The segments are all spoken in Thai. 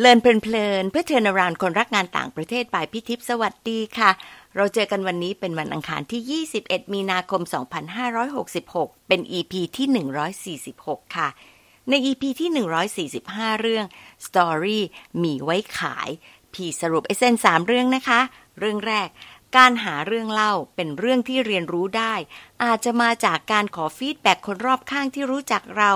เลินเพลินเพื่อเทรนารานคนรักงานต่างประเทศบายพิทิพสวัสดีค่ะ เราเจอกันวันนี้เป็นวันอังคารที่ 21 มีนาคม 2566 เป็น EP ที่ 146 ค่ะ ใน EP ที่ 145 เรื่อง Story มีไว้ขาย พี่สรุปเอเซนสามเรื่องนะคะ เรื่องแรก การหาเรื่องเล่าเป็นเรื่องที่เรียนรู้ได้ อาจจะมาจากการขอฟีดแบ็คนรอบข้างที่รู้จักเรา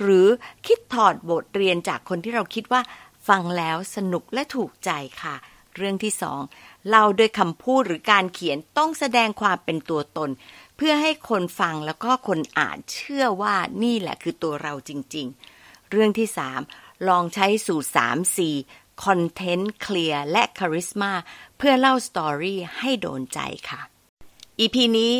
หรือคิดถอดบทเรียนจากคนที่เราคิดว่า ฟังแล้วสนุกและถูกใจค่ะ เรื่องที่สองเล่าด้วยคำพูดหรือการเขียนต้องแสดงความเป็นตัวตน เพื่อให้คนฟังแล้วก็คนอ่านเชื่อว่านี่แหละคือตัวเราจริง ๆ เรื่องที่สามลองใช้สูตร3 4คอนเทนต์เคลียร์และคาริสมาเพื่อเล่าสตอรี่ให้โดนใจค่ะ EP นี้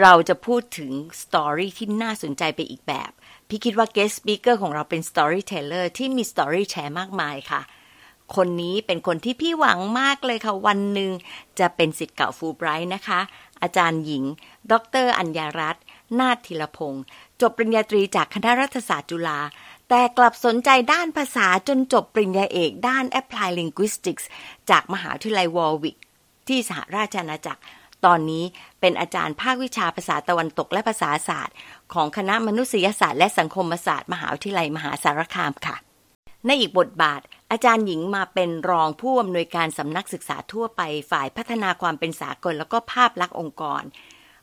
เราจะพูดถึง story ที่น่าสนใจไปอีกแบบ พี่คิดว่า guest speaker ของเราเป็น storyteller ที่มี story แชร์มากมายค่ะ คนนี้เป็นคนที่พี่หวังมากเลยค่ะ วันหนึ่งจะเป็นสิทธิ์เก่าฟูไบรท์นะคะ อาจารย์หญิง ดร อัญญารัตน์นาถธีรพงศ์จบปริญญาตรีจากคณะรัฐศาสตร์จุฬาแต่กลับสนใจด้านภาษาจนจบปริญญาเอกด้าน Applied Linguistics จากมหาวิทยาลัยวอร์วิกที่สหราชอาณาจักร ตอนนี้เป็นอาจารย์ภาควิชาภาษาตะวันตกและภาษาศาสตร์ ของคณะมนุษยศาสตร์และสังคมศาสตร์มหาวิทยาลัยมหาสารคามค่ะ ในอีกบทบาท อาจารย์หญิงมาเป็นรองผู้อำนวยการสำนักศึกษาทั่วไปฝ่ายพัฒนาความเป็นสากลแล้วก็ภาพลักษณ์องค์กร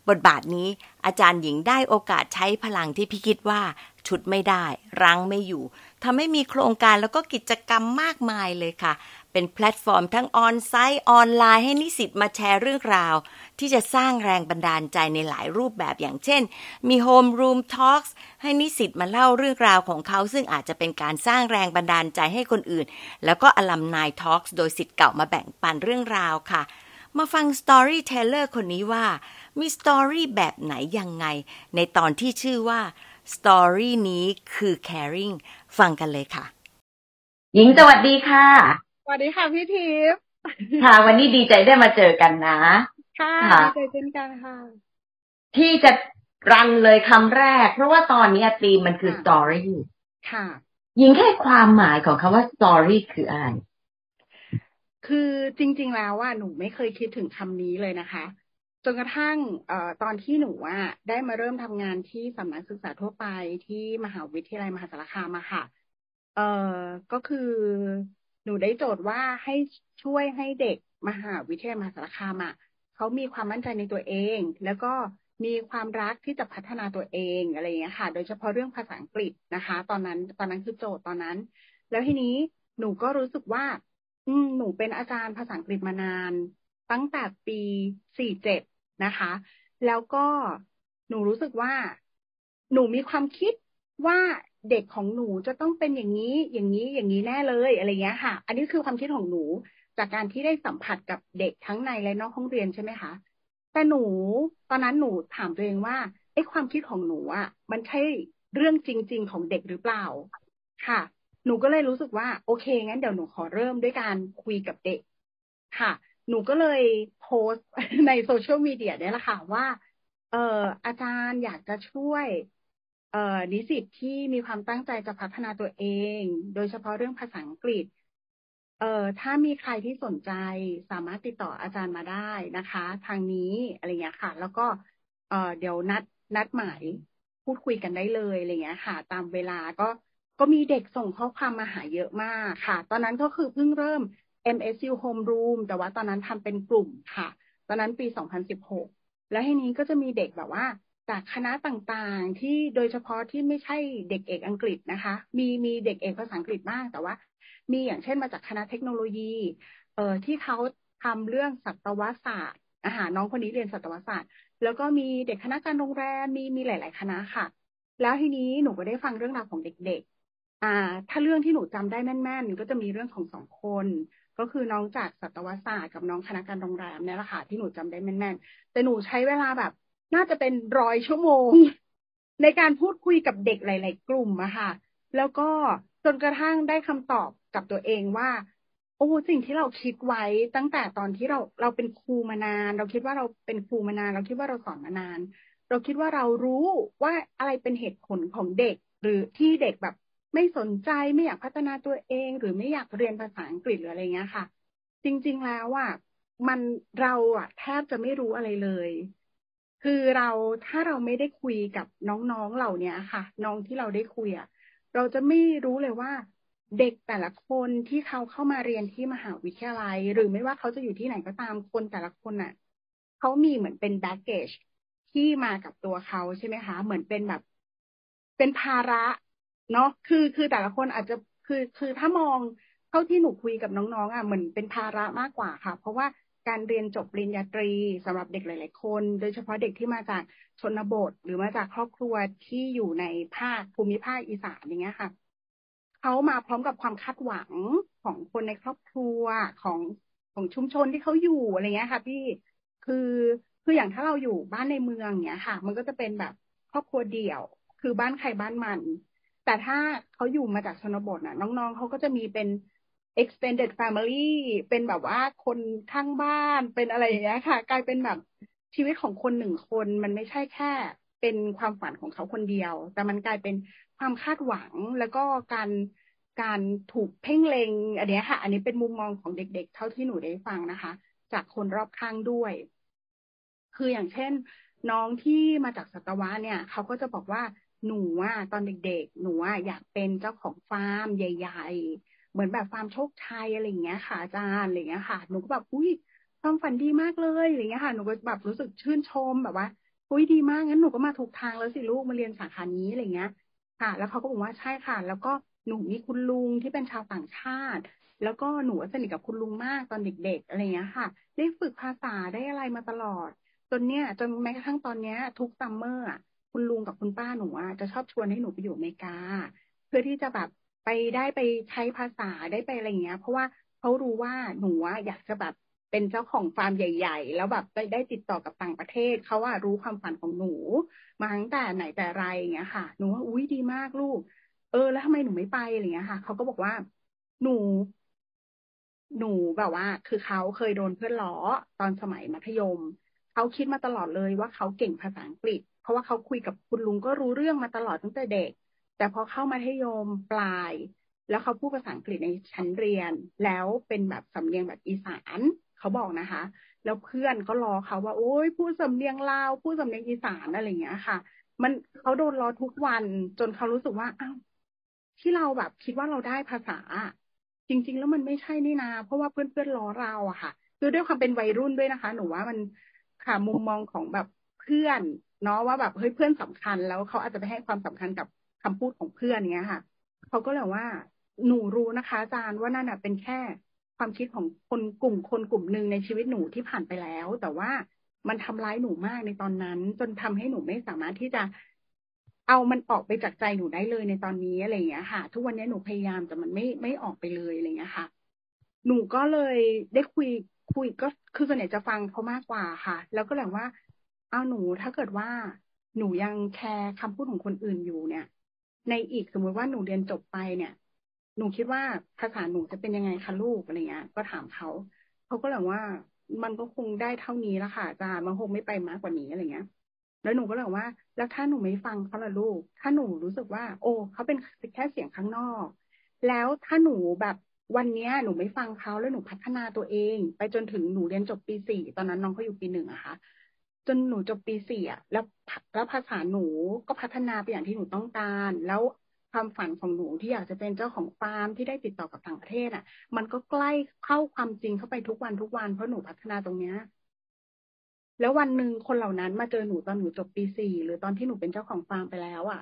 บทบาทนี้อาจารย์หญิงได้โอกาสใช้พลังที่พี่คิดว่าชุดไม่ได้ รั้งไม่อยู่ทำให้มีโครงการแล้วก็กิจกรรมมากมายเลยค่ะ เป็นแพลตฟอร์มทั้ง onsite ออนไลน์ให้นิสิตมาแชร์เรื่องราว ที่จะสร้างแรงบันดาลใจในหลายรูปแบบอย่างเช่น มี Homeroom Talk ให้นิสิตมาเล่าเรื่องราวของเขา ซึ่งอาจจะเป็นการสร้างแรงบันดาลใจให้คนอื่น แล้วก็ Alumni Talk โดยศิษย์เก่ามาแบ่งปันเรื่องราวค่ะ มาฟัง storyteller คนนี้ว่า มี story แบบไหนยังไง ในตอนที่ชื่อว่า Story นี้คือ caring ฟังกันเลยค่ะ หญิงสวัสดีค่ะ สวัสดีค่ะพี่ทิพย์ค่ะ วันนี้ดีใจได้มาเจอกันนะค่ะค่ะดีใจเช่นกันค่ะ ที่จะรันเลยคำแรก เพราะว่าตอนนี้ธีมมันคือค่ะสตอรี่ค่ะหญิงแค่ความหมายของคำว่าสตอรี่คืออะไร คือจริง ๆ แล้วว่าหนูไม่เคยคิดถึงคำนี้เลยนะคะจนกระทั่งเอ่อตอนที่หนูอะได้มาเริ่มทำงานที่สำนักศึกษาทั่วไปที่มหาวิทยาลัยมหาสารคามมาค่ะ เอ่อก็คือ หนูได้โจทย์ว่าให้ช่วยให้เด็กมหาวิทยาลัยมหาสารคามอะเขามีความมั่นใจในตัวเอง แล้วก็มีความรักที่จะพัฒนาตัวเองอะไรอย่างเงี้ยค่ะ โดยเฉพาะเรื่องภาษาอังกฤษนะคะ ตอนนั้น ตอนนั้นคือโจทย์ตอนนั้น แล้วทีนี้หนูก็รู้สึกว่า อืหนูเป็นอาจารย์ภาษาอังกฤษมานาน ตั้งแต่ปี47นะคะ แล้วก็หนูรู้สึกว่า หนูมีความคิดว่า เด็กของหนูจะต้องเป็นอย่างนี้อย่างนี้อย่างนี้แน่เลยอะไรเงี้ยค่ะ อันนี้คือความคิดของหนูจากการที่ได้สัมผัสกับเด็กทั้งในและนอกห้องเรียนใช่ไหมคะแต่หนูตอนนั้นหนูถามตัวเองว่าไอ้ความคิดของหนูอะมันใช่เรื่องจริง ๆ ของเด็กหรือเปล่าค่ะ หนูก็เลยรู้สึกว่า โอเคงั้นเดี๋ยวหนูขอเริ่มด้วยการคุยกับเด็กค่ะ หนูก็เลยโพสต์ในโซเชียลมีเดียเนี่ยแหละค่ะว่า เอออาจารย์อยากจะช่วย นิสิตที่มีความตั้งใจจะพัฒนาตัวเอง โดยเฉพาะเรื่องภาษาอังกฤษ เอ่อถ้ามีใครที่สนใจสามารถติดต่ออาจารย์มาได้นะคะ ทางนี้อะไรเงี้ยค่ะ แล้วก็เอ่อเดี๋ยวนัดนัดหมายพูดคุยกันได้เลยอะไรเงี้ยค่ะ ตามเวลาก็ก็มีเด็กส่งข้อความมาหาเยอะมากค่ะ ตอนนั้นก็คือเพิ่งเริ่ม MSU Homeroom แต่ว่าตอนนั้นทำเป็นกลุ่มค่ะ ตอนนั้นปี 2016 แล้วทีนี้ก็จะมีเด็กแบบว่า จากคณะต่างๆ ที่โดยเฉพาะที่ไม่ใช่เด็กเอกอังกฤษนะคะ มีมีเด็กเอกภาษาอังกฤษบ้างแต่ว่า มีอย่างเช่นมาจากคณะเทคโนโลยีเอ่อที่เขาทำเรื่องสัตวศาสตร์อาหารน้องคนนี้เรียนสัตวศาสตร์ แล้วก็มีเด็กคณะการโรงแรมมีมีหลาย ๆ คณะค่ะ แล้วทีนี้หนูก็ได้ฟังเรื่องราวของเด็ก ๆ อ่า ถ้าเรื่องที่หนูจำได้แม่น ๆ ก็จะมีเรื่องของสองคน ก็คือน้องจากสัตวศาสตร์กับน้องคณะการโรงแรมเนี่ยแหละค่ะที่หนูจำได้แม่น ๆ แต่หนูใช้เวลาแบบ น่าจะเป็นร้อยชั่วโมง ในการพูดคุยกับเด็กหลาย ๆ กลุ่มอะค่ะ แล้วก็จนกระทั่งได้คำตอบกับตัวเองว่า โอ้สิ่งที่เราคิดไว้ตั้งแต่ตอนที่เราเราเป็นครูมานาน เราคิดว่าเราเป็นครูมานาน เราคิดว่าเราสอนมานาน เราคิดว่าเรารู้ว่าอะไรเป็นเหตุผลของเด็ก หรือที่เด็กแบบไม่สนใจไม่อยากพัฒนาตัวเอง หรือไม่อยากเรียนภาษาอังกฤษหรืออะไรเงี้ยค่ะ จริง ๆ แล้วอะมันเราอะแทบจะไม่รู้อะไรเลย คือเราถ้าเราไม่ได้คุยกับน้องๆเหล่านี้ค่ะ น้องที่เราได้คุยอะเราจะไม่รู้เลยว่าเด็กแต่ละคนที่เขาเข้ามาเรียนที่มหาวิทยาลัย หรือไม่ว่าเขาจะอยู่ที่ไหนก็ตามคนแต่ละคนอะเขามีเหมือนเป็นแบ็กเกจที่มากับตัวเขาใช่ไหมคะ เหมือนเป็นแบบ เป็นภาระเนาะคือคือแต่ละคนอาจจะคือคือถ้ามองเท่าที่หนูคุยกับน้องๆอะเหมือนเป็นภาระมากกว่าค่ะ เพราะว่า การเรียนจบปริญญาตรีสำหรับเด็กหลาย ๆ คน โดยเฉพาะเด็กที่มาจากชนบท หรือมาจากครอบครัวที่อยู่ในภาคภูมิภาคอีสานอย่างเงี้ยค่ะเขามาพร้อมกับความคาดหวังของคนในครอบครัวของของชุมชนที่เขาอยู่อะไรเงี้ยค่ะ พี่คือคืออย่างถ้าเราอยู่บ้านในเมืองเนี้ยค่ะ มันก็จะเป็นแบบครอบครัวเดี่ยว คือบ้านใครบ้านมัน แต่ถ้าเขาอยู่มาจากชนบทน่ะ น้องๆเขาก็จะมีเป็น extended family เป็นแบบว่าคนข้างบ้านเป็นอะไรอย่างเงี้ยค่ะ กลายเป็นแบบชีวิตของคนหนึ่งคนมันไม่ใช่แค่ เป็นความฝันของเขาคนเดียว แต่มันกลายเป็นความคาดหวังแล้วก็การการถูกเพ่งเลงอันนี้ค่ะ อันนี้เป็นมุมมองของเด็ก ๆ เท่าที่หนูได้ฟังนะคะ จากคนรอบข้างด้วย คืออย่างเช่น น้องที่มาจากสัตวะเนี่ย เขาก็จะบอกว่าหนูว่าตอนเด็ก ๆ หนูว่าอยากเป็นเจ้าของฟาร์มใหญ่ ๆ เหมือนแบบฟาร์มโชคชัยอะไรอย่างเงี้ยค่ะอาจารย์อะไรอย่างเงี้ยค่ะ หนูก็แบบอุ้ยความฝันดีมากเลยอะไรเงี้ยค่ะ หนูก็แบบรู้สึกชื่นชมแบบว่าอุ้ยดีมากงั้นหนูก็มาถูกทางแล้วสิลูกมาเรียนสาขานี้อะไรเงี้ย ค่ะ แล้วเขาก็บอกว่าใช่ค่ะ แล้วก็หนูมีคุณลุงที่เป็นชาวต่างชาติ แล้วก็หนูสนิทกับคุณลุงมากตอนเด็กๆอะไรเงี้ยค่ะ ได้ฝึกภาษาได้อะไรมาตลอด จนเนี้ยจนแม้กระทั่งตอนเนี้ย ทุกซัมเมอร์คุณลุงกับคุณป้าหนูอะจะชอบชวนให้หนูไปอยู่อเมริกา เพื่อที่จะแบบ ไปได้ไปใช้ภาษาได้ไปอะไรเงี้ย เพราะว่าเขารู้ว่าหนูอะอยากจะแบบเป็นเจ้าของฟาร์มใหญ่ ๆ แล้วแบบได้ได้ติดต่อกับต่างประเทศเขาว่ารู้ความฝันของหนู มาตั้งแต่ไหนแต่ไรอย่างเงี้ยค่ะ หนูว่าอุ้ยดีมากลูก เออ แล้วทำไมหนูไม่ไปอะไรเงี้ยค่ะเขาก็บอกว่าหนู หนูแบบว่า คือเขาเคยโดนเพื่อนล้อตอนสมัยมัธยมเขาคิดมาตลอดเลยว่าเขาเก่งภาษาอังกฤษ เพราะว่าเขาคุยกับคุณลุงก็รู้เรื่องมาตลอดตั้งแต่เด็ก แต่พอเข้ามัธยมปลาย แล้วเขาพูดภาษาอังกฤษในชั้นเรียน แล้วเป็นแบบสำเนียงแบบอีสานเขาบอกนะคะ แล้วเพื่อนก็รอเขาว่า โอ้ยพูดสำเนียงลาวพูดสำเนียงอีสานอะไรอย่างเงี้ยค่ะ มันเขาโดนรอทุกวันจนเขารู้สึกว่าอ้าวที่เราแบบคิดว่าเราได้ภาษา จริง ๆ แล้วมันไม่ใช่นี่นา เพราะว่าเพื่อนๆล้อเราอะค่ะคือด้วยความเป็นวัยรุ่นด้วยนะคะ หนูว่ามันค่ะมุมมองของแบบเพื่อนเนาะว่าแบบเฮ้ยเพื่อนสำคัญ แล้วเขาอาจจะไปให้ความสำคัญกับ คำพูดของเพื่อนเนี้ยค่ะเขาก็เลยว่าหนูรู้นะคะอาจารย์ว่านั่นเป็นแค่ความคิดของคนกลุ่มคนกลุ่มหนึ่งในชีวิตหนูที่ผ่านไปแล้ว แต่ว่ามันทำร้ายหนูมากในตอนนั้น จนทำให้หนูไม่สามารถที่จะเอามันออกไปจากใจหนูได้เลยในตอนนี้อะไรอย่างเงี้ยค่ะ ทุกวันนี้หนูพยายามแต่มันไม่ไม่ออกไปเลยอะไรเงี้ยค่ะ หนูก็เลยได้คุยคุยก็คือส่วนใหญ่จะฟังเขามากกว่าค่ะ แล้วก็เลยว่าเอาหนูถ้าเกิดว่าหนูยังแคร์คำพูดของคนอื่นอยู่เนี่ย ในอีกสมมติว่าหนูเรียนจบไปเนี่ย หนูคิดว่าภาษาหนูจะเป็นยังไงคะลูกอะไรเงี้ย ก็ถามเขาเขาก็เลยว่ามันก็คงได้เท่านี้ละค่ะอาจารย์มันคงไม่ไปมากกว่านี้อะไรเงี้ย แล้วหนูก็เลยว่า แล้วถ้าหนูไม่ฟังเขาละลูก ถ้าหนูรู้สึกว่า โอ้เขาเป็นแค่เสียงข้างนอก แล้วถ้าหนูแบบวันนี้หนูไม่ฟังเขาแล้วหนูพัฒนาตัวเอง ไปจนถึงหนูเรียนจบปีสี่ตอนนั้นน้องเขาอยู่ปีหนึ่งอะค่ะ จนหนูจบปีสี่อะแล้วแล้วภาษาหนูก็พัฒนาไปอย่างที่หนูต้องการ แล้วความฝันของหนูที่อยากจะเป็นเจ้าของฟาร์มที่ได้ติดต่อกับต่างประเทศอะ มันก็ใกล้เข้าความจริงเข้าไปทุกวันทุกวันเพราะหนูพัฒนาตรงเนี้ยแล้ววันหนึ่งคนเหล่านั้นมาเจอหนูตอนหนูจบปีสี่หรือตอนที่หนูเป็นเจ้าของฟาร์มไปแล้วอะ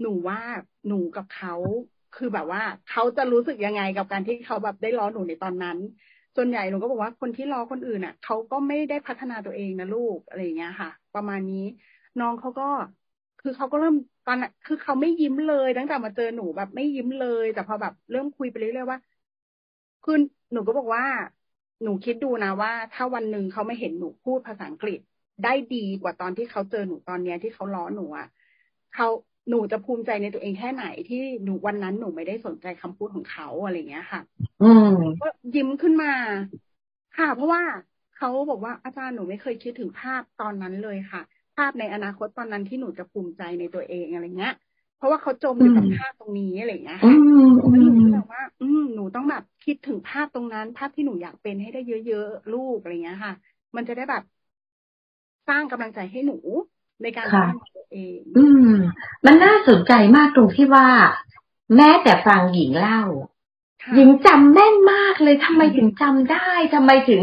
หนูว่าหนูกับเขาคือแบบว่าเขาจะรู้สึกยังไงกับการที่เขาแบบได้ล้อหนูในตอนนั้น ส่วนใหญ่หนูก็บอกว่าคนที่ล้อคนอื่นอะเขาก็ไม่ได้พัฒนาตัวเองนะลูกอะไรอย่างเงี้ยค่ะ ประมาณนี้น้องเขาก็คือเขาก็เริ่มตอนคือเขาไม่ยิ้มเลยตั้งแต่มาเจอหนูแบบไม่ยิ้มเลย แต่พอแบบเริ่มคุยไปเรื่อยๆว่าคือหนูก็บอกว่า หนูคิดดูนะว่า ถ้าวันหนึ่งเขาไม่เห็นหนูพูดภาษาอังกฤษได้ดีกว่าตอนที่เขาเจอหนูตอนเนี้ยที่เขาล้อหนูอะเขา หนูจะภูมิใจในตัวเองแค่ไหนที่หนูวันนั้นหนูไม่ได้สนใจคำพูดของเขาอะไรเงี้ยค่ะ อืมก็ยิ้มขึ้นมา ค่ะ เพราะว่าเขาบอกว่าอาจารย์หนูไม่เคยคิดถึงภาพตอนนั้นเลยค่ะ ภาพในอนาคตตอนนั้นที่หนูจะภูมิใจในตัวเองอะไรเงี้ยพอราะว่าเขาจมอยู่กับภาพตรงนี้อะไรอย่างเงี้ยอืค่ะมหอืนูก็มแบบว่า อืมหนูต้องแบบคิดถึงภาพตรงนั้น ภาพที่หนูอยากเป็นให้ได้เยอะๆลูกอะไรเงี้ยค่ะ มันจะได้แบบ สร้างกำลังใจให้หนู ในการค่ะพัฒนาตัวเอง อืม มันน่าสนใจมากตรงที่ว่า แม้แต่ฟังหญิงเล่าค่ะหญิงจำแม่นมากเลยทำไมถึงจำได้ทำไมถึง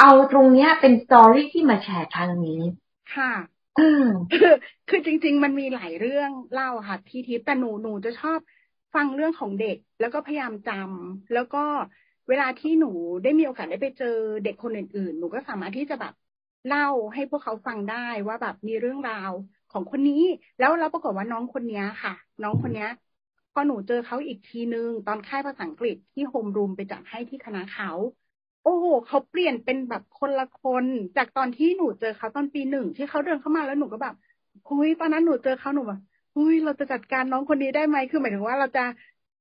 เอาตรงเนี้ยเป็นสตอรี่ที่มาแชร์ครั้งนี้ ค่ะเออคือคือจริง ๆ มันมีหลายเรื่องเล่าค่ะพี่ทิพย์แต่หนูหนูจะชอบฟังเรื่องของเด็ก แล้วก็พยายามจำแล้วก็เวลาที่หนูได้มีโอกาสได้ไปเจอเด็กคนอื่น ๆ หนูก็สามารถที่จะแบบ เล่าให้พวกเขาฟังได้ว่าแบบมีเรื่องราวของคนนี้ แล้วแล้วปรากฏว่าน้องคนนี้ค่ะ น้องคนนี้พอหนูเจอเขาอีกทีนึง ตอนค่ายภาษาอังกฤษที่โฮมรูมไปจัดให้ที่คณะเขา โอ้โหเขาเปลี่ยนเป็นแบบคนละคน จากตอนที่หนูเจอเขาตอนปีหนึ่งที่เขาเดินเข้ามาแล้วหนูก็แบบเฮ้ยตอนนั้นหนูเจอเขาหนูแบบเฮ้ยเราจะจัดการน้องคนนี้ได้ไหมคือหมายถึงว่าเราจะ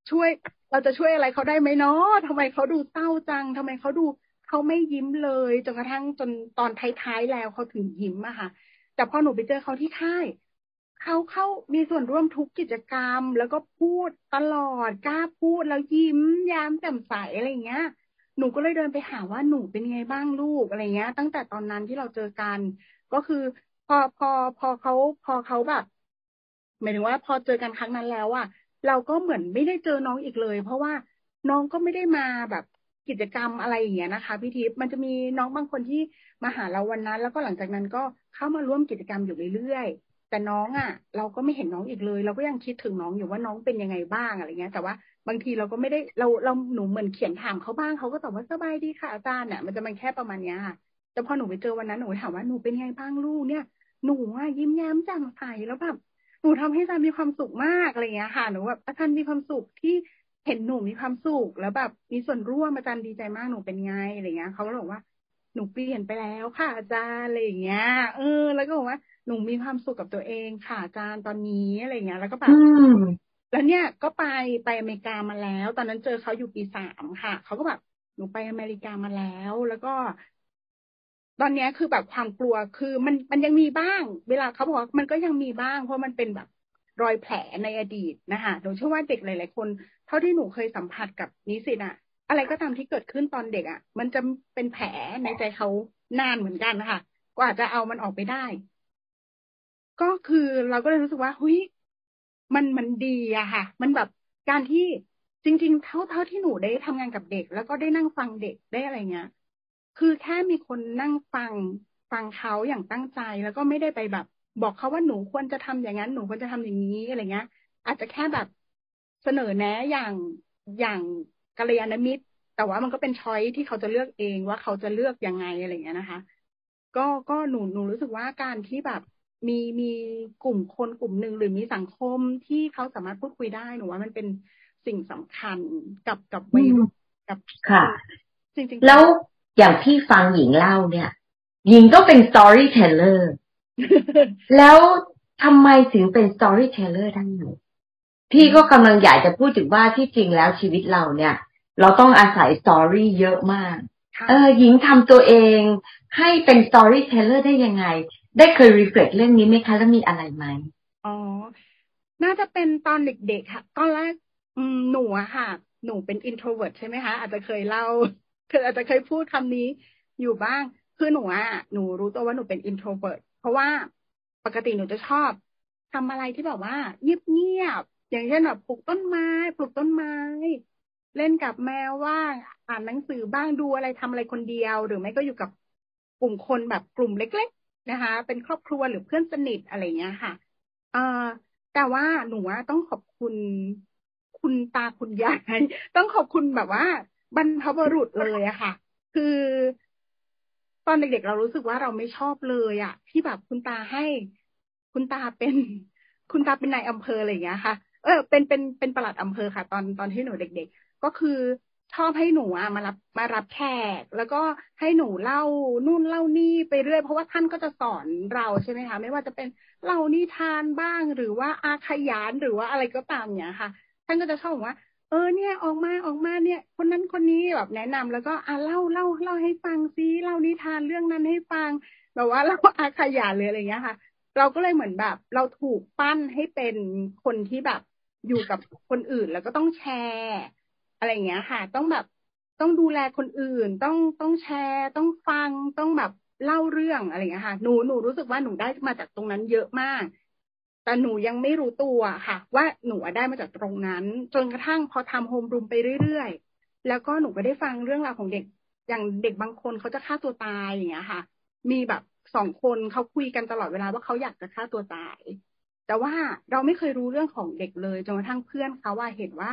ช่วยเราจะช่วยอะไรเขาได้ไหมเนาะทำไมเขาดูเศร้าจังทำไมเขาดู เขาไม่ยิ้มเลยจนกระทั่งจนตอนท้ายๆแล้วเขาถึงยิ้มอะค่ะ แต่พอหนูไปเจอเขาที่ค่ายเขาเข้ามีส่วนร่วมทุกกิจกรรม แล้วก็พูดตลอดกล้าพูดแล้วยิ้มย้มแจ่มใสอะไรเงี้ย หนูก็เลยเดินไปหาว่าหนูเป็นไงบ้างลูกอะไรเงี้ย ตั้งแต่ตอนนั้นที่เราเจอกัน ก็คือพอพอพอเขาพอเขาแบบหมายถึงว่าพอเจอกันครั้งนั้นแล้วอะเราก็เหมือนไม่ได้เจอน้องอีกเลย เพราะว่าน้องก็ไม่ได้มาแบบ กิจกรรมอะไรอย่างเงี้ยนะคะพี่ทิพย์มันจะมีน้องบางคนที่มาหาเราวันนั้น แล้วก็หลังจากนั้นก็เข้ามาร่วมกิจกรรมอยู่เรื่อยๆแต่น้องอะ เราก็ไม่เห็นน้องอีกเลย เราก็ยังคิดถึงน้องอยู่ว่าน้องเป็นยังไงบ้างอะไรเงี้ย แต่ว่าบางทีเราก็ไม่ได้เราเราหนูเหมือนเขียนถามเขาบ้างเขาก็ตอบว่าสบายดีค่ะอาจารย์เนี่ยมันจะมันแค่ประมาณเนี้ยค่ะแต่พอหนูไปเจอวันนั้นหนูถามว่าหนูเป็นไงบ้างลูกเนี่ยหนูอะยิ้มแย้มแจ่มใสแล้วแบบหนูทำให้อาจารย์มีความสุขมากอะไรเงี้ยค่ะหนูแบบอาจารย์มีความสุขที่ เห็นหนูมีความสุขแล้วแบบ มีส่วนร่วมอาจารย์ดีใจมากหนูเป็นไงอะไรเงี้ยเขาก็บอกว่าหนูเปลี่ยนไปแล้วค่ะอาจารย์อะไรอย่างเงี้ย เออ แล้วก็บอกว่าหนูมีความสุขกับตัวเองค่ะอาจารย์ตอนนี้อะไรเงี้ย แล้วก็แบบอืมแล้วเนี่ยก็ไปไปอเมริกามาแล้ว ตอนนั้นเจอเขาอยู่ปีสามค่ะเขาก็แบบหนูไปอเมริกามาแล้ว แล้วก็ ตอนเนี้ยคือแบบความกลัวคือมันมันยังมีบ้าง เวลาเขาบอกว่ามันก็ยังมีบ้าง เพราะมันเป็นแบบรอยแผลในอดีตนะคะหนูเชื่อว่าเด็กหลาย ๆ คนเท่าที่หนูเคยสัมผัสกับนิสิตอะอะไรก็ตามที่เกิดขึ้นตอนเด็กอะมันจะเป็นแผลในใจเขานานเหมือนกันนะคะกว่าจะเอามันออกไปได้ ก็คือเราก็เลยรู้สึกว่าเฮ้ยมันมันดีอะค่ะ มันแบบการที่จริง ๆ เท่าเท่าที่หนูได้ทำงานกับเด็ก แล้วก็ได้นั่งฟังเด็กได้อะไรเงี้ย คือแค่มีคนนั่งฟังฟังเขาอย่างตั้งใจ แล้วก็ไม่ได้ไปแบบ บอกเขาว่าหนูควรจะทำอย่างนั้น หนูควรจะทำอย่างนี้อะไรเงี้ย อาจจะแค่แบบ เสนอแนะอย่างอย่างกัลยาณมิตร แต่ว่ามันก็เป็นช้อยที่เขาจะเลือกเองว่าเขาจะเลือกยังไงอะไรเงี้ยนะคะ ก็ก็หนูหนูรู้สึกว่าการที่แบบมีมีกลุ่มคนกลุ่มหนึ่งหรือมีสังคมที่เขาสามารถพูดคุยได้หนูว่ามันเป็นสิ่งสำคัญกับกับวัยรุ่นกับค่ะจริงๆแล้วอย่างพี่ฟังหญิงเล่าเนี่ย หญิงก็เป็น storyteller แล้วทำไมถึงเป็น storyteller ได้ พี่ก็กำลังอยากจะพูดถึงว่าที่จริงแล้วชีวิตเราเนี่ย เราต้องอาศัย story เยอะมากค่ะเออหญิงทำตัวเองให้เป็น storyteller ได้ยังไง ได้เคย reflect เรื่องนี้ไหมคะแล้วมีอะไรไหมอ๋อ น่าจะเป็นตอนเด็กๆค่ะตอนแรกอืมหนูอะค่ะ หนูเป็น introvert ใช่ไหมคะอาจจะเคยเล่าคืออาจจะเคยพูดคำนี้อยู่บ้าง คือหนูอะหนูรู้ตัวว่าหนูเป็น introvert เพราะว่าปกติหนูจะชอบทำอะไรที่แบบว่าเงียบๆ อย่างเช่นแบบปลูกต้นไม้ ปลูกต้นไม้ เล่นกับแมวว่างอ่านหนังสือบ้างดูอะไรทำอะไรคนเดียว หรือไม่ก็อยู่กับกลุ่มคนแบบกลุ่มเล็ก ๆ นะคะ เป็นครอบครัวหรือเพื่อนสนิทอะไรเงี้ยค่ะเอ่อแต่ว่าหนูว่าต้องขอบคุณคุณตาคุณยายต้องขอบคุณแบบว่า บรรพบุรุษเลยอะค่ะ คือตอนเด็กๆเรารู้สึกว่าเราไม่ชอบเลยอะที่แบบคุณตาให้ คุณตาเป็น คุณตาเป็นนายอำเภออะไรอย่างเงี้ยค่ะ เออ เป็นเป็นเป็นประหลัดอำเภอค่ะ ตอนตอนที่หนูเด็ก ๆ ก็คือชอบให้หนูอะมารับมารับแขก แล้วก็ให้หนูเล่านู่นเล่านี่ไปเรื่อยเพราะว่าท่านก็จะสอนเราใช่ไหมคะไม่ว่าจะเป็นเล่านิทานบ้างหรือว่าอาขยานหรือว่าอะไรก็ตามเนี้ยค่ะ ท่านก็จะชอบบอกว่า เออเนี่ยออกมาออกมาเนี่ย คนนั้นคนนี้แบบแนะนำแล้วก็อะเล่าเล่าเล่าให้ฟังซิเล่านิทานเรื่องนั้นให้ฟังแบบว่าเล่าอาขยานเลยอะไรเงี้ยค่ะ เราก็เลยเหมือนแบบ เราถูกปั้นให้เป็นคนที่แบบ อยู่กับคนอื่นแล้วก็ต้องแชร์ อะไรอย่างเงี้ยค่ะ ต้องแบบต้องดูแลคนอื่น ต้องต้องแชร์ ต้องฟังต้องแบบเล่าเรื่องอะไรอย่างเงี้ยค่ะ หนูหนูรู้สึกว่าหนูได้มาจากตรงนั้นเยอะมาก แต่หนูยังไม่รู้ตัวค่ะ ว่าหนูได้มาจากตรงนั้น จนกระทั่งพอทำโฮมรูมไปเรื่อยๆ แล้วก็หนูก็ได้ฟังเรื่องราวของเด็ก อย่างเด็กบางคนเขาจะฆ่าตัวตายอย่างเงี้ยค่ะ มีแบบสองคนเขาคุยกันตลอดเวลาว่าเขาอยากจะฆ่าตัวตาย แต่ว่าเราไม่เคยรู้เรื่องของเด็กเลยจนกระทั่งเพื่อนเขาว่าเห็นว่า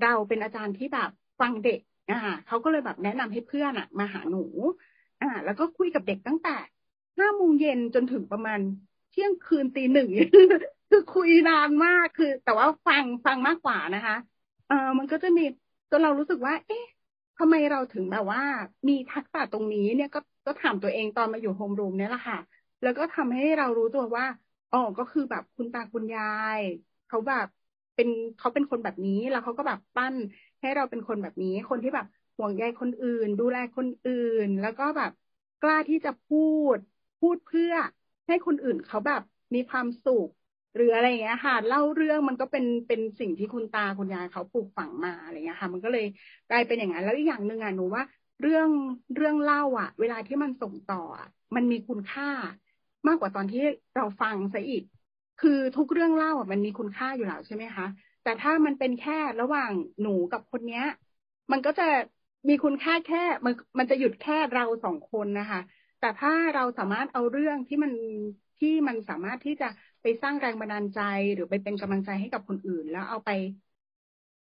เราเป็นอาจารย์ที่แบบฟังเด็กอ่าเขาก็เลยแบบแนะนำให้เพื่อนอะ มาหาหนูอ่าแล้วก็คุยกับเด็กตั้งแต่ห้าโมงเย็นจนถึงประมาณเที่ยงคืนตีหนึ่งคือคุยนานมากคือ แต่ว่าฟังฟังมากกว่านะคะเออมันก็จะมีจนเรารู้สึกว่า เอ๊ะทำไมเราถึงแบบว่า มีทักษะตรงนี้เนี่ยก็ก็ถามตัวเองตอนมาอยู่โฮมรูมเนี่ยแหละค่ะ แล้วก็ทำให้เรารู้ตัวว่า อ๋อก็คือแบบคุณตาคุณยายเขาแบบเป็นเขาเป็นคนแบบนี้แล้วเขาก็แบบปั้น ให้เราเป็นคนแบบนี้ คนที่แบบห่วงใยคนอื่น ดูแลคนอื่น แล้วก็แบบกล้าที่จะพูด พูดเพื่อให้คนอื่นเขาแบบมีความสุขหรืออะไรอย่างเงี้ยค่ะเล่าเรื่องมันก็เป็นเป็นสิ่งที่คุณตาคุณยายเขาปลูกฝังมาอะไรเงี้ยค่ะ มันก็เลยกลายเป็นอย่างนั้นแล้วอีกอย่างหนึ่งอะหนูว่า เรื่องเรื่องเล่าอะ เวลาที่มันส่งต่อมันมีคุณค่า มากกว่าตอนที่เราฟังซะอีก คือทุกเรื่องเล่าอะมันมีคุณค่าอยู่แล้วใช่ไหมคะ แต่ถ้ามันเป็นแค่ระหว่างหนูกับคนเนี้ย มันก็จะมีคุณค่าแค่มันมันจะหยุดแค่เราสองคนนะคะ แต่ถ้าเราสามารถเอาเรื่องที่มันที่มันสามารถที่จะไปสร้างแรงบันดาลใจ หรือไปเป็นกำลังใจให้กับคนอื่น แล้วเอาไป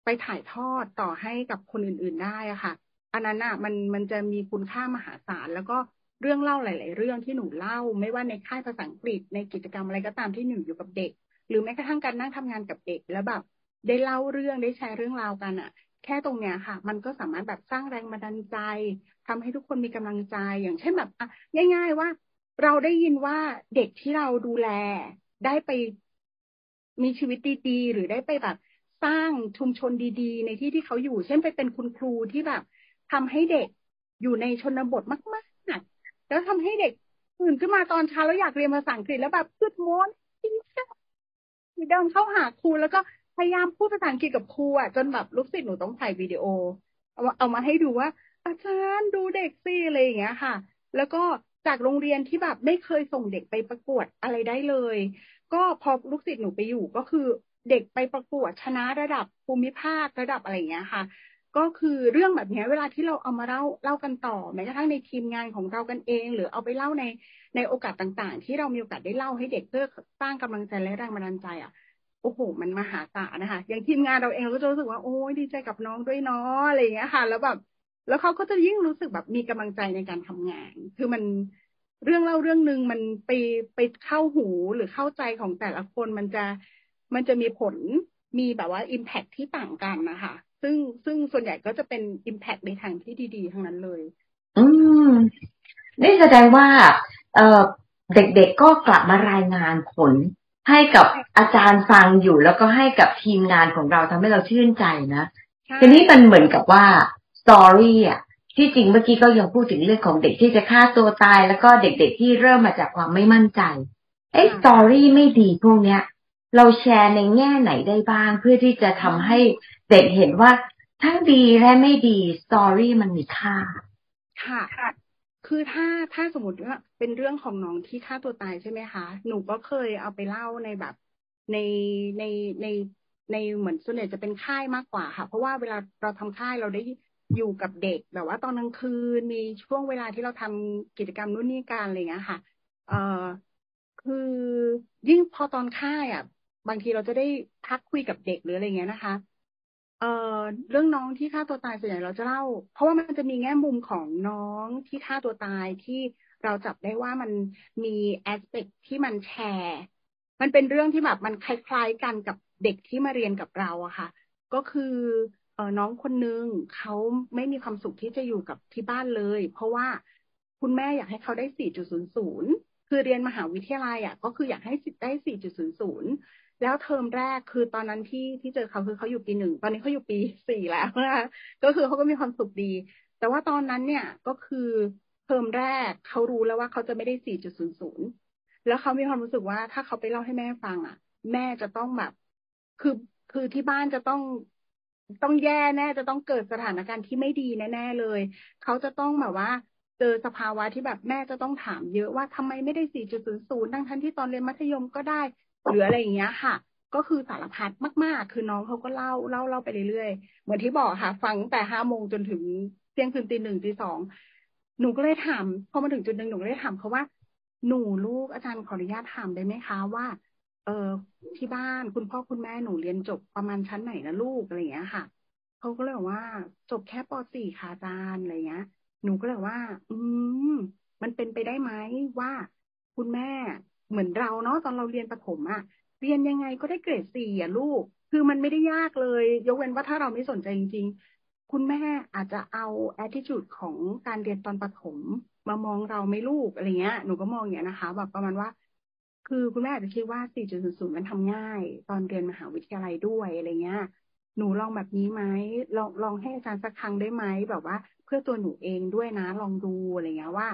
ไปถ่ายทอดต่อให้กับคนอื่น ๆ ได้อะค่ะ อันนั้นอะมันมันจะมีคุณค่ามหาศาลแล้วก็ เรื่องเล่าหลาย ๆ เรื่องที่หนูเล่า ไม่ว่าในค่ายภาษาอังกฤษในกิจกรรมอะไรก็ตามที่หนูอยู่กับเด็ก หรือแม้กระทั่งการนั่งทำงานกับเด็กแล้วแบบได้เล่าเรื่องได้แชร์เรื่องราวกันอะแค่ตรงเนี้ยค่ะ มันก็สามารถแบบสร้างแรงบันดาลใจทำให้ทุกคนมีกำลังใจ อย่างเช่นแบบอะง่าย ๆ ว่า เราได้ยินว่าเด็กที่เราดูแลได้ไปมีชีวิตดีๆหรือได้ไปแบบสร้างชุมชนดีๆ ในที่ที่เขาอยู่ เช่นไปเป็นคุณครูที่แบบทำให้เด็กอยู่ในชนบทมากๆ แล้วทำให้เด็กตื่นขึ้นมาตอนเช้าแล้วอยากเรียนภาษาอังกฤษแล้วแบบพืดม้วนเดินเข้าหาครูแล้วก็พยายามพูดภาษาอังกฤษกับครูอะจนแบบลูกศิษย์หนูต้องถ่ายวิดีโอ เอาเอามาให้ดูว่า อาจารย์ดูเด็กสิอะไรอย่างเงี้ยค่ะ แล้วก็จากโรงเรียนที่แบบไม่เคยส่งเด็กไปประกวดอะไรได้เลย ก็พอลูกศิษย์หนูไปอยู่ก็คือเด็กไปประกวดชนะระดับภูมิภาคระดับอะไรอย่างเงี้ยค่ะ ก็คือเรื่องแบบนี้เวลาที่เราเอามาเล่าเล่ากันต่อแม้กระทั่งในทีมงานของเรากันเอง หรือเอาไปเล่าในในโอกาสต่าง ๆ ที่เรามีโอกาสได้เล่าให้เด็กเพื่อสร้างกำลังใจและแรงบันดาลใจอะโอ้โห มันมหาศาลนะคะ อย่างทีมงานเราเองเราก็จะรู้สึกว่าโอ้ยดีใจกับน้องด้วยเนาะอะไรอย่างเงี้ยค่ะ แล้วแบบ แล้วเขาก็จะยิ่งรู้สึกแบบมีกำลังใจในการทำงาน คือมันเรื่องเล่าเรื่องหนึ่งมันไปไปเข้าหูหรือเข้าใจของแต่ละคนมันจะมันจะมีผลมีแบบว่าอิมแพคที่ต่างกันนะคะ ซึ่งซึ่งส่วนใหญ่ก็จะเป็นอิมแพคในทางที่ดี ๆ ทั้งนั้นเลย อืมนี่แสดงว่า เออเด็กๆก็กลับมารายงานผล ให้กับอาจารย์ฟังอยู่ แล้วก็ให้กับทีมงานของเราทำให้เราชื่นใจนะทีนี้มันเหมือนกับว่าสตอรี่อะที่จริงเมื่อกี้ก็ยังพูดถึงเรื่องของเด็กที่จะฆ่าตัวตาย แล้วก็เด็กๆที่เริ่มมาจากความไม่มั่นใจไอ้สตอรี่ไม่ดีพวกเนี้ย เราแชร์ในแง่ไหนได้บ้าง เพื่อที่จะทำให้ เด็กเห็นว่าทั้งดีและไม่ดีสตอรี่มันมีค่า ค่ะ คือถ้าถ้าสมมติว่าเป็นเรื่องของน้องที่ฆ่าตัวตายใช่ไหมคะ หนูก็เคยเอาไปเล่าในแบบในในในในเหมือนส่วนใหญ่จะเป็นค่ายมากกว่าค่ะ เพราะว่าเวลาเราทำค่ายเราได้อยู่กับเด็กแบบว่าตอนกลางคืนมีช่วงเวลาที่เราทำกิจกรรมนู่นนี่การอะไรเงี้ยค่ะ เอ่อคือยิ่งพอตอนค่ายอะ บางทีเราจะได้พักคุยกับเด็กหรืออะไรเงี้ยนะคะ เอ่อเรื่องน้องที่ฆ่าตัวตายส่วนใหญ่เราจะเล่า เพราะว่ามันจะมีแง่มุมของน้องที่ฆ่าตัวตายที่เราจับได้ว่ามันมีแอสเปกที่มันแชร์ มันเป็นเรื่องที่แบบมันคล้ายๆกันกับเด็กที่มาเรียนกับเราอะค่ะ ก็คือเออน้องคนนึงเขาไม่มีความสุขที่จะอยู่กับที่บ้านเลย เพราะว่าคุณแม่อยากให้เขาได้ 4.00 คือเรียนมหาวิทยาลัยอะก็คืออยากให้สิทธิ์ได้ 4.00 แล้วเทอมแรกคือตอนนั้นที่ที่เจอเขาคือเขาอยู่ปีหนึ่งตอนนี้เขาอยู่ปีสี่แล้วนะคะก็คือเขาก็มีความสุขดี แต่ว่าตอนนั้นเนี่ยก็คือเทอมแรกเขารู้แล้วว่าเขาจะไม่ได้สี่จุดศูนย์ศูนย์แล้วเขามีความรู้สึกว่าถ้าเขาไปเล่าให้แม่ฟังอะ แม่จะต้องแบบ คือคือที่บ้านจะต้องต้องแย่แน่จะต้องเกิดสถานการณ์ที่ไม่ดีแน่ๆเลย เขาจะต้องแบบว่าเจอสภาวะที่แบบแม่จะต้องถามเยอะว่าทำไมไม่ได้สี่จุดศูนย์ศูนย์ทั้งทันที่ตอนเรียนมัธยมก็ได้ หรืออะไรอย่างเงี้ยค่ะ ก็คือสารพัดมาก ๆ คือน้องเขาก็เล่าเล่าเล่าไปเรื่อยๆ เหมือนที่บอกค่ะ ฟังแต่ห้าโมงจนถึงเที่ยงคืนตีหนึ่งตีสองหนูก็เลยถามพอมาถึงจุดหนึ่งหนูก็เลยถามเขาว่า หนูลูกอาจารย์ขออนุญาตถามได้ไหมคะว่า เออที่บ้านคุณพ่อคุณแม่หนูเรียนจบประมาณชั้นไหนนะลูกอะไรอย่างเงี้ยค่ะเขาก็เลยบอกว่าจบแค่ป .4 ค่ะอาจารย์อะไรเงี้ย หนูก็เลยว่า อืมมันเป็นไปได้ไหมว่าคุณแม่ เหมือนเราเนาะตอนเราเรียนประถมอะเรียนยังไงก็ได้เกรดสี่อะลูก คือมันไม่ได้ยากเลย ยกเว้นว่าถ้าเราไม่สนใจจริงๆ คุณแม่อาจจะเอา attitude ของการเรียนตอนประถม มามองเราไม่ลูกอะไรเงี้ย หนูก็มองอย่างนี้นะคะ แบบประมาณว่า คือคุณแม่อาจจะคิดว่า 4.00 มันทำง่าย ตอนเรียนมหาวิทยาลัยด้วยอะไรเงี้ย หนูลองแบบนี้ไหมลองลองให้อาจารย์สักครั้งได้ไหมแบบว่า เพื่อตัวหนูเองด้วยนะ ลองดูอะไรเงี้ยว่า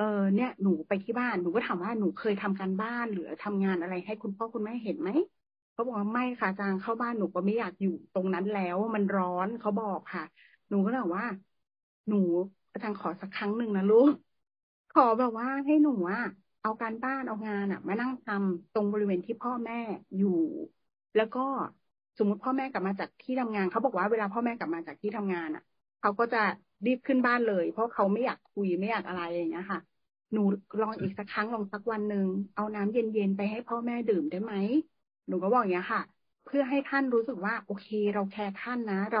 เออเนี่ยหนูไปที่บ้านหนูก็ถามว่าหนูเคยทำการบ้านหรือทำงานอะไรให้คุณพ่อคุณแม่เห็นไหมเขาบอกว่าไม่ค่ะจารย์เข้าบ้านหนูก็ไม่อยากอยู่ตรงนั้นแล้วมันร้อนเขาบอกค่ะ หนูก็เลยว่า หนูอาจารย์ขอสักครั้งหนึ่งนะลูกขอแบบว่าให้หนูอะเอาการบ้านเอางานอะมานั่งทำตรงบริเวณที่พ่อแม่อยู่ แล้วก็สมมติพ่อแม่กลับมาจากที่ทำงานเขาบอกว่าเวลาพ่อแม่กลับมาจากที่ทำงานอะเขาก็จะรีบขึ้นบ้านเลย เพราะเขาไม่อยากคุยไม่อยากอะไรอย่างเงี้ยค่ะ หนูลองอีกสักครั้งลองสักวันหนึ่งเอาน้ำเย็นๆไปให้พ่อแม่ดื่มได้ไหมหนูก็บอกอย่างเงี้ค่ะ เพื่อให้ท่านรู้สึกว่า โอเค เราแคร์ท่านนะ เรา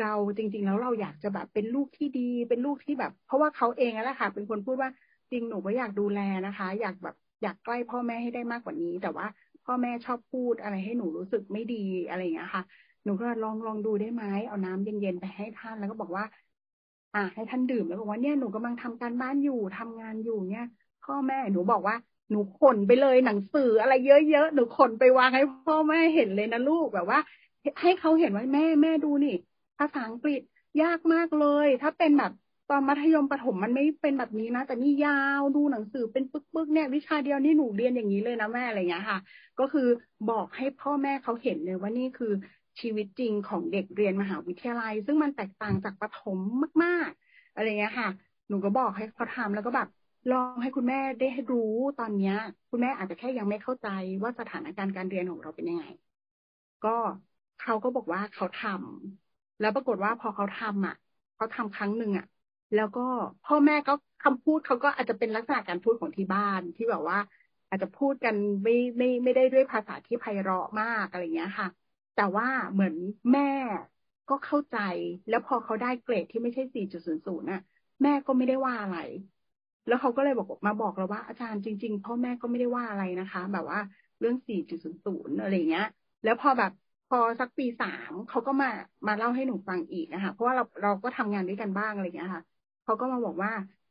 เราจริง ๆ แล้วเราอยากจะแบบเป็นลูกที่ดี เป็นลูกที่แบบ เพราะว่าเขาเองนั่นแหละค่ะ เป็นคนพูดว่าจริงหนูก็อยากดูแลนะคะ อยากแบบอยากใกล้พ่อแม่ให้ได้มากกว่านี้ แต่ว่าพ่อแม่ชอบพูดอะไรให้หนูรู้สึกไม่ดีอะไรอย่างเงี้ยค่ะ หนูก็ลองลองดูได้ไหมเอาน้ำเย็นๆไปให้ท่านแล้วก็บอกว่า อ่าให้ท่านดื่มแล้วบอกว่าเนี่ยหนูกำลังทำการบ้านอยู่ทำงานอยู่เนี่ยพ่อแม่หนูบอกว่าหนูขนไปเลยหนังสืออะไรเยอะๆหนูขนไปวางให้พ่อแม่เห็นเลยนะลูกแบบว่า ให้เขาเห็นว่าแม่แม่ดูนี่ภาษาอังกฤษยากมากเลย ถ้าเป็นแบบตอนมัธยมประถมมันไม่เป็นแบบนี้นะ แต่นี่ยาวดูหนังสือเป็นปึกๆเนี่ยวิชาเดียวนี่หนูเรียนอย่างนี้เลยนะแม่อะไรเงี้ยค่ะ ก็คือบอกให้พ่อแม่เขาเห็นเลยว่านี่คือ ชีวิตจริงของเด็กเรียนมหาวิทยาลัย ซึ่งมันแตกต่างจากประถมมาก ๆ อะไรเงี้ยค่ะ หนูก็บอกให้เขาทำแล้วก็แบบลองให้คุณแม่ได้ให้รู้ตอนเนี้ย คุณแม่อาจจะแค่ยังไม่เข้าใจว่าสถานการณ์การเรียนของเราเป็นยังไง ก็เขาก็บอกว่าเขาทำแล้วปรากฏว่าพอเขาทำอะเขาทำครั้งหนึ่งอะ แล้วก็พ่อแม่ก็คำพูดเขาก็อาจจะเป็นลักษณะการพูดของที่บ้านที่แบบว่า อาจจะพูดกันไม่ไม่ไม่ได้ด้วยภาษาที่ไพเราะมากอะไรเงี้ยค่ะ แต่ว่าเหมือนแม่ก็เข้าใจ แล้วพอเขาได้เกรดที่ไม่ใช่ 4.00น่ะ แม่ก็ไม่ได้ว่าอะไร แล้วเขาก็เลยบอกมาบอกเราว่าอาจารย์จริงๆพ่อแม่ก็ไม่ได้ว่าอะไรนะคะ แบบว่าเรื่อง 4.00 อะไรเงี้ย แล้วพอแบบพอสักปีสามเขาก็มามาเล่าให้หนูฟังอีกนะคะเพราะว่าเราเราก็ทำงานด้วยกันบ้างอะไรเงี้ยค่ะเขาก็มาบอกว่า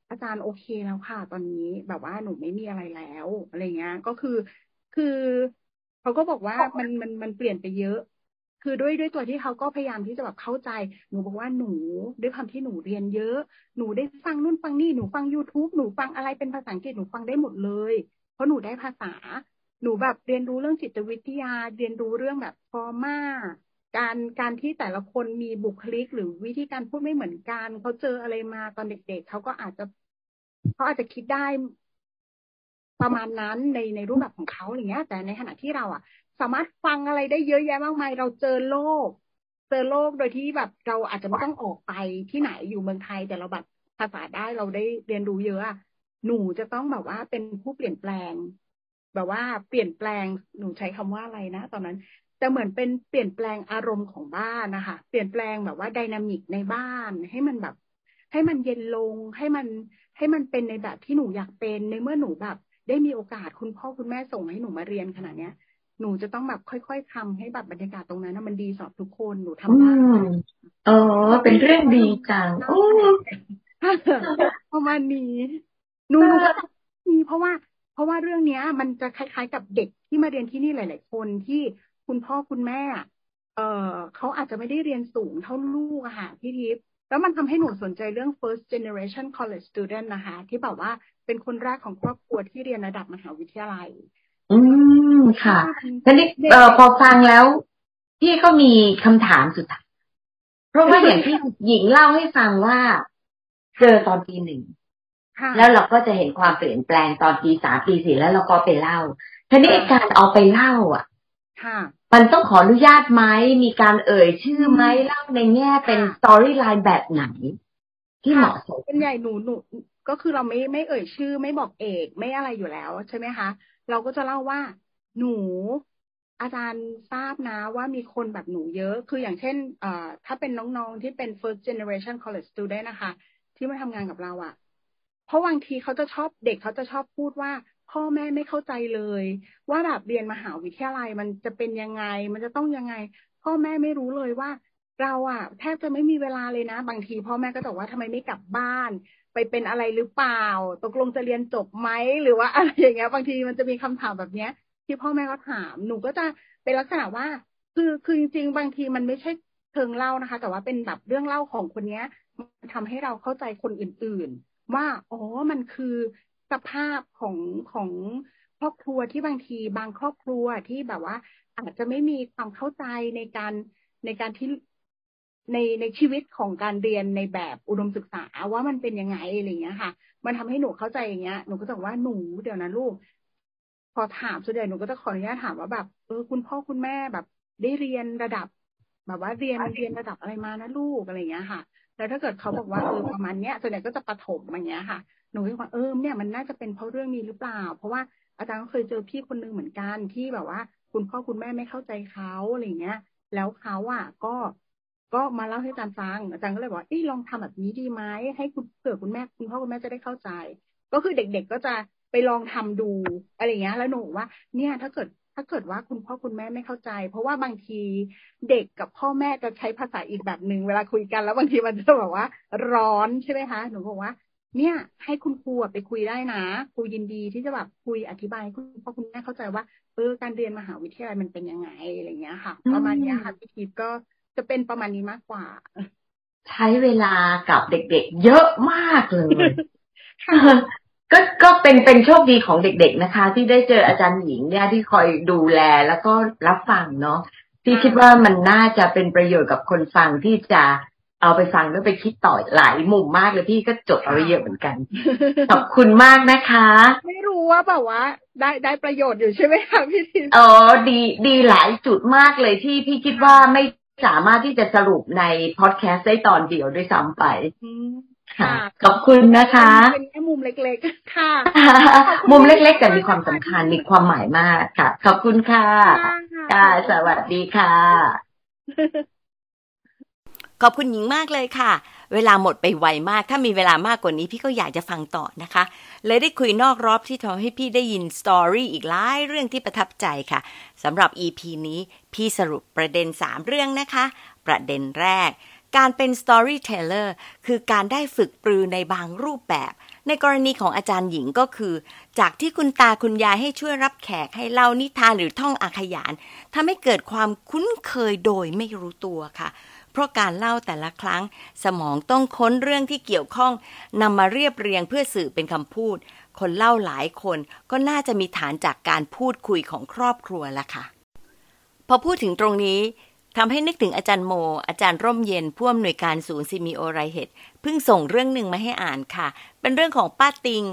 อาจารย์โอเคแล้วค่ะ ตอนนี้แบบว่าหนูไม่มีอะไรแล้วอะไรเงี้ย ก็คือคือเขาก็บอกว่ามันมันมันเปลี่ยนไปเยอะ คือด้วยด้วยตัวที่เขาก็พยายามที่จะแบบเข้าใจ หนูบอกว่าหนูด้วยความที่หนูเรียนเยอะ หนูได้ฟังนู่นฟังนี่หนูฟัง youtube หนูฟังอะไรเป็นภาษาอังกฤษหนูฟังได้หมดเลย เพราะหนูได้ภาษา หนูแบบเรียนรู้เรื่องจิตวิทยา เรียนรู้เรื่องแบบฟอร์มาการการที่แต่ละคนมีบุคลิกหรือวิธีการพูดไม่เหมือนกันเขาเจออะไรมาตอนเด็ก ๆเขาก็อาจจะเขาอาจจะคิดได้ประมาณนั้นในในรูปแบบของเขาอย่างเงี้ย แต่ในขณะที่เราอะ สามารถฟังอะไรได้เยอะแยะมากมาย เราเจอโลก เจอโลกโดยที่แบบเราอาจจะไม่ต้องออกไปที่ไหนอยู่เมืองไทย แต่เราแบบภาษาได้เราได้เรียนรู้เยอะหนูจะต้องแบบว่าเป็นผู้เปลี่ยนแปลง แบบว่าเปลี่ยนแปลงหนูใช้คำว่าอะไรนะ ตอนนั้นจะเหมือนเป็นเปลี่ยนแปลงอารมณ์ของบ้านนะคะเปลี่ยนแปลงแบบว่าไดนามิกในบ้านให้มันแบบ ให้มันเย็นลงให้มันให้มันเป็นในแบบที่หนูอยากเป็นในเมื่อหนูแบบ ได้มีโอกาสคุณพ่อคุณแม่ส่งให้หนูมาเรียนขนาดเนี้ย หนูจะต้องแบบค่อยๆทำให้แบบบรรยากาศตรงนั้นมันดีสำหรับทุกคนหนูทำได้อ๋อเป็นเรื่องดีจังโอ้ประมาณนี้หนูมีเพราะว่า เพราะว่าเรื่องเนี้ย มันจะคล้าย ๆ กับเด็กที่มาเรียนที่นี่หลาย ๆ คนที่คุณพ่อคุณแม่ เออเขาอาจจะไม่ได้เรียนสูงเท่าลูกอะค่ะพี่ทิพย์แล้วมันทำให้หนูสนใจเรื่อง first generation college student นะคะ ที่แบบว่าเป็นคนแรกของครอบครัวที่เรียนระดับมหาวิทยาลัย อืมค่ะทีนี้เออพอฟังแล้วพี่ก็มีคำถามสุดท้ายเพราะว่าอย่างที่หญิงเล่าให้ฟังว่าเจอตอนปีหนึ่งค่ะแล้วเราก็จะเห็นความเปลี่ยนแปลงตอนปีสามปีสี่แล้วเราก็ไปเล่าทีนี้ไอ้การเอาไปเล่าอะค่ะมันต้องขออนุญาตไหมมีการเอ่ยชื่อไหมเล่าในแง่เป็นค่ะ storyline แบบไหน ที่เหมาะสมเป็นใหญ่หนูหนูก็คือเราไม่ไม่เอ่ยชื่อ ไม่บอกเอกไม่อะไรอยู่แล้วใช่ไหมคะ เราก็จะเล่าว่าหนูอาจารย์ทราบนะว่ามีคนแบบหนูเยอะ คืออย่างเช่นถ้าเป็นน้องๆที่เป็น first generation college student นะคะ ที่มาทำงานกับเราอะ่ะ เพราะบางทีเขาจะชอบเด็กเขาจะชอบพูดว่า พ่อแม่ไม่เข้าใจเลย ว่าแบบเรียนมหาวิทยาลัยมันจะเป็นยังไง มันจะต้องยังไง พ่อแม่ไม่รู้เลยว่า เราอะแทบจะไม่มีเวลาเลยนะ บางที พ่อแม่ก็จะบอกว่าทำไมไม่กลับบ้าน ไปเป็นอะไรหรือเปล่า ตกลงจะเรียนจบไหมหรือว่าอะไรอย่างเงี้ย บางทีมันจะมีคำถามแบบเนี้ย ที่พ่อแม่ก็ถามหนูก็จะเป็นลักษณะว่า คือคือจริงๆบางทีมันไม่ใช่เชิงเล่านะคะ แต่ว่าเป็นแบบเรื่องเล่าของคนเนี้ย มันทำให้เราเข้าใจคนอื่น ๆ ว่าอ๋อมันคือสภาพของของครอบครัวที่บางทีบางครอบครัวที่แบบว่า อาจจะไม่มีความเข้าใจในการในการที่ ในในชีวิตของการเรียนในแบบอุดมศึกษาว่ามันเป็นยังไงอะไรอย่างเงี้ยค่ะ มันทำให้หนูเข้าใจอย่างเงี้ยหนูก็จะบอกว่าหนูเดี๋ยวนะลูก พอถามส่วนใหญ่หนูก็จะขออนุญาตถามว่าแบบเออคุณพ่อคุณแม่แบบ ได้เรียนระดับ แบบว่าเรียนเรียนระดับอะไรมานะลูกอะไรอย่างเงี้ยค่ะ แล้วถ้าเกิดเขาบอกว่าเออประมาณเนี้ยส่วนใหญ่ก็จะประถมอย่างเงี้ยค่ะหนูก็ว่าเออเนี่ยมันน่าจะเป็นเพราะเรื่องนี้หรือเปล่า เพราะว่าอาจารย์ก็เคยเจอพี่คนนึงเหมือนกันที่แบบว่า คุณพ่อคุณแม่ไม่เข้าใจเขาอะไรอย่างเงี้ย แล้วเขาอะก็ ก็มาเล่าให้อาจารย์ฟัง อาจารย์ก็เลยบอกเอ้ยลองทำแบบนี้ดีไหมให้คุณเผื่อคุณแม่คุณพ่อคุณแม่จะได้เข้าใจ ก็คือเด็กๆก็จะไปลองทำดูอะไรเงี้ยแล้วหนูว่า เนี่ยถ้าเกิดถ้าเกิดว่าคุณพ่อคุณแม่ไม่เข้าใจ เพราะว่าบางทีเด็กกับพ่อแม่จะใช้ภาษาอีกแบบหนึ่งเวลาคุยกันแล้วบางทีมันจะแบบว่า ร้อนใช่ไหมคะหนูบอกว่า เนี่ย ให้คุณครูไปคุยได้นะครูยินดีที่จะแบบคุยอธิบายให้คุณพ่อคุณแม่เข้าใจว่าเออการเรียนมหาวิทยาลัยมันเป็นยังไงอะไรเงี้ยค่ะประมาณนี้ค่ะพี่ทิพย์ก็ จะเป็นประมาณนี้มากกว่า ใช้เวลากับเด็กๆ เยอะมากเลยค่ะก็ก็เป็นเป็นโชคดีของเด็กๆนะคะ ที่ได้เจออาจารย์หญิงเนี่ยที่คอยดูแลแล้วก็รับฟังเนาะพี่ค่ะคิดว่ามันน่าจะเป็นประโยชน์กับคนฟังที่จะเอาไปฟังแล้วไปคิดต่อหลายมุมมากเลยพี่ก็จดเอาไว้เยอะเหมือนกันขอบคุณมากนะคะ ไม่รู้ว่าแบบว่า ได้ได้ประโยชน์อยู่ใช่ไหมคะพี่ทิพย์อ๋อดีดีหลายจุดมากเลยที่พี่คิดว่าไม่ สามารถที่จะสรุปในพอดแคสต์ได้ตอนเดียวด้วยซ้ำไปอืมค่ะค่ะ ขอบคุณนะคะ เป็นแค่มุมเล็กๆ ค่ะ มุมเล็กๆ แต่มีความสำคัญ มีความหมายมากค่ะ ขอบคุณค่ะค่ะสวัสดีค่ะ ขอบคุณหญิงมากเลยค่ะ เวลาหมดไปไวมาก ถ้ามีเวลามากกว่านี้พี่ก็อยากจะฟังต่อนะคะ เลยได้คุยนอกรอบที่ทำให้พี่ได้ยินสตอรี่อีกหลายเรื่องที่ประทับใจค่ะสำหรับ EP นี้พี่สรุปประเด็น 3 เรื่องนะคะ ประเด็นแรก การเป็น storyteller คือการได้ฝึกปรือในบางรูปแบบ ในกรณีของอาจารย์หญิงก็คือ จากที่คุณตาคุณยายให้ช่วยรับแขกให้เล่านิทานหรือท่องอาขยานทำให้เกิดความคุ้นเคยโดยไม่รู้ตัวค่ะ เพราะการเล่าแต่ละครั้ง สมองต้องค้นเรื่องที่เกี่ยวข้องนำมาเรียบเรียงเพื่อสื่อเป็นคำพูด คนเล่าหลายคนก็น่าจะมีฐานจากการพูดคุยของครอบครัวละค่ะ พอพูดถึงตรงนี้ทำให้นึกถึงอาจารย์โม อาจารย์ร่มเย็นผู้อำนวยการศูนย์ซิมิโอไรเฮดเพิ่งส่งเรื่องหนึ่งมาให้อ่านค่ะ เป็นเรื่องของป้าติง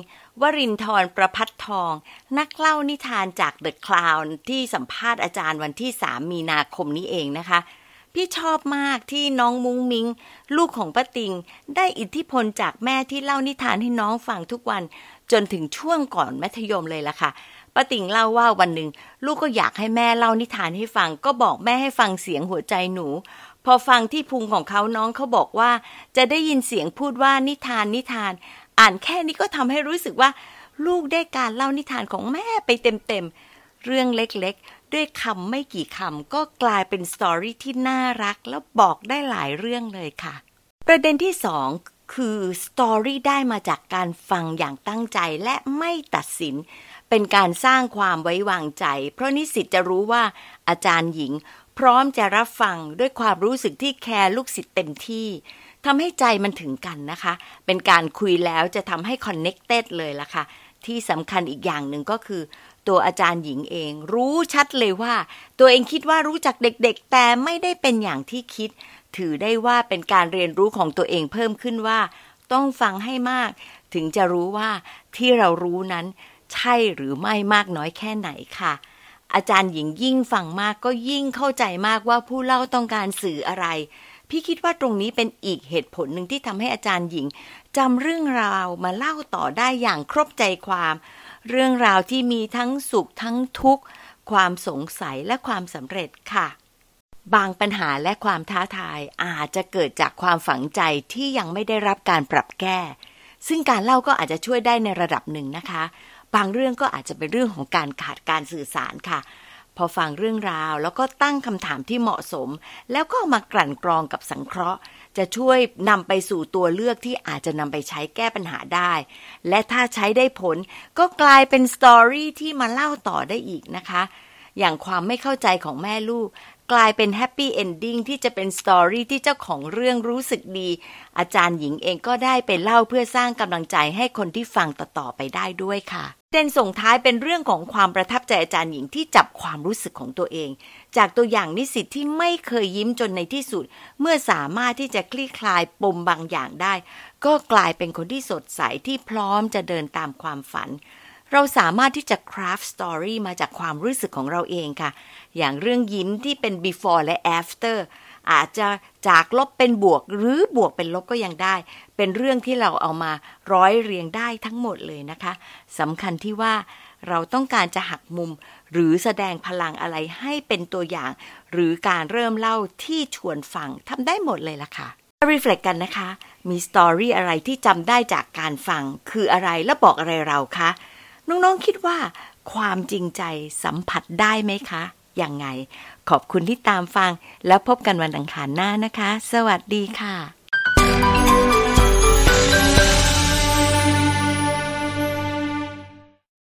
วรินทร์ประพัฒทอง นักเล่านิทานจากเดอะคลาวน์ที่สัมภาษณ์อาจารย์วันที่ 3 มีนาคมนี้เองนะคะ พี่ชอบมากที่น้องมุ้งมิง ลูกของป้าติง ได้อิทธิพลจากแม่ที่เล่านิทานให้น้องฟังทุกวัน จนถึงช่วงก่อนมัธยมเลยล่ะค่ะป้าติงเล่าว่าวันหนึ่ง ลูกก็อยากให้แม่เล่านิทานให้ฟัง ก็บอกแม่ให้ฟังเสียงหัวใจหนู พอฟังที่พุงของเขาน้องเขาบอกว่า จะได้ยินเสียงพูดว่านิทานนิทาน อ่านแค่นี้ก็ทำให้รู้สึกว่า ลูกได้การเล่านิทานของแม่ไปเต็มๆเรื่องเล็กๆ ด้วยคำไม่กี่คำก็กลายเป็น story ที่น่ารัก แล้วบอกได้หลายเรื่องเลยค่ะ ประเด็นที่สองคือ story ได้มาจากการฟังอย่างตั้งใจและไม่ตัดสิน เป็นการสร้างความไว้วางใจ เพราะนิสิตจะรู้ว่าอาจารย์หญิง พร้อมจะรับฟังด้วยความรู้สึกที่แคร์ลูกศิษย์เต็มที่ทำให้ใจมันถึงกันนะคะ เป็นการคุยแล้วจะทำให้ connected เลยล่ะค่ะ ที่สำคัญอีกอย่างหนึ่งก็คือ ตัวอาจารย์หญิงเอง รู้ชัดเลยว่า ตัวเองคิดว่ารู้จักเด็กๆ แต่ไม่ได้เป็นอย่างที่คิด ถือได้ว่าเป็นการเรียนรู้ของตัวเองเพิ่มขึ้นว่า ต้องฟังให้มาก ถึงจะรู้ว่าที่เรารู้นั้น ใช่หรือไม่มากน้อยแค่ไหนค่ะ อาจารย์หญิงยิ่งฟังมากก็ยิ่งเข้าใจมากว่าผู้เล่าต้องการสื่ออะไร พี่คิดว่าตรงนี้เป็นอีกเหตุผลหนึ่งที่ทำให้อาจารย์หญิงจำเรื่องราวมาเล่าต่อได้อย่างครบใจความ เรื่องราวที่มีทั้งสุขทั้งทุกข์ ความสงสัยและความสำเร็จค่ะ บางปัญหาและความท้าทายอาจจะเกิดจากความฝังใจที่ยังไม่ได้รับการปรับแก้ ซึ่งการเล่าก็อาจจะช่วยได้ในระดับหนึ่งนะคะ บางเรื่องก็อาจจะเป็นเรื่องของการขาดการสื่อสารค่ะพอฟังเรื่องราวแล้วก็ตั้งคำถามที่เหมาะสม แล้วก็มากลั่นกรองกับสังเคราะห์ จะช่วยนำไปสู่ตัวเลือกที่อาจจะนำไปใช้แก้ปัญหาได้ และถ้าใช้ได้ผลก็กลายเป็นสตอรี่ที่มาเล่าต่อได้อีกนะคะ อย่างความไม่เข้าใจของแม่ลูก กลายเป็น happy ending ที่จะเป็น story ที่เจ้าของเรื่องรู้สึกดี อาจารย์หญิงเองก็ได้ไปเล่าเพื่อสร้างกำลังใจให้คนที่ฟังต่อๆไปได้ด้วยค่ะ ประเด็นส่งท้ายเป็นเรื่องของความประทับใจอาจารย์หญิงที่จับความรู้สึกของตัวเอง จากตัวอย่างนิสิตที่ไม่เคยยิ้มจนในที่สุด เมื่อสามารถที่จะคลี่คลายปมบางอย่างได้ ก็กลายเป็นคนที่สดใสที่พร้อมจะเดินตามความฝัน เราสามารถที่จะ craft story มาจากความรู้สึกของเราเองค่ะ อย่างเรื่องยิ้มที่เป็น before และ after อาจจะจากลบเป็นบวกหรือบวกเป็นลบก็ยังได้ เป็นเรื่องที่เราเอามาร้อยเรียงได้ทั้งหมดเลยนะคะสำคัญที่ว่าเราต้องการจะหักมุม หรือแสดงพลังอะไรให้เป็นตัวอย่าง หรือการเริ่มเล่าที่ชวนฟังทำได้หมดเลยล่ะค่ะรีเฟล็กกันนะคะ มีสตอรี่อะไรที่จำได้จากการฟัง คืออะไรและบอกอะไรเราคะ น้องๆคิดว่า ความจริงใจสัมผัสได้ไหมคะยังไง ขอบคุณที่ตามฟังแล้วพบกันวันอังคารหน้านะคะ สวัสดีค่ะ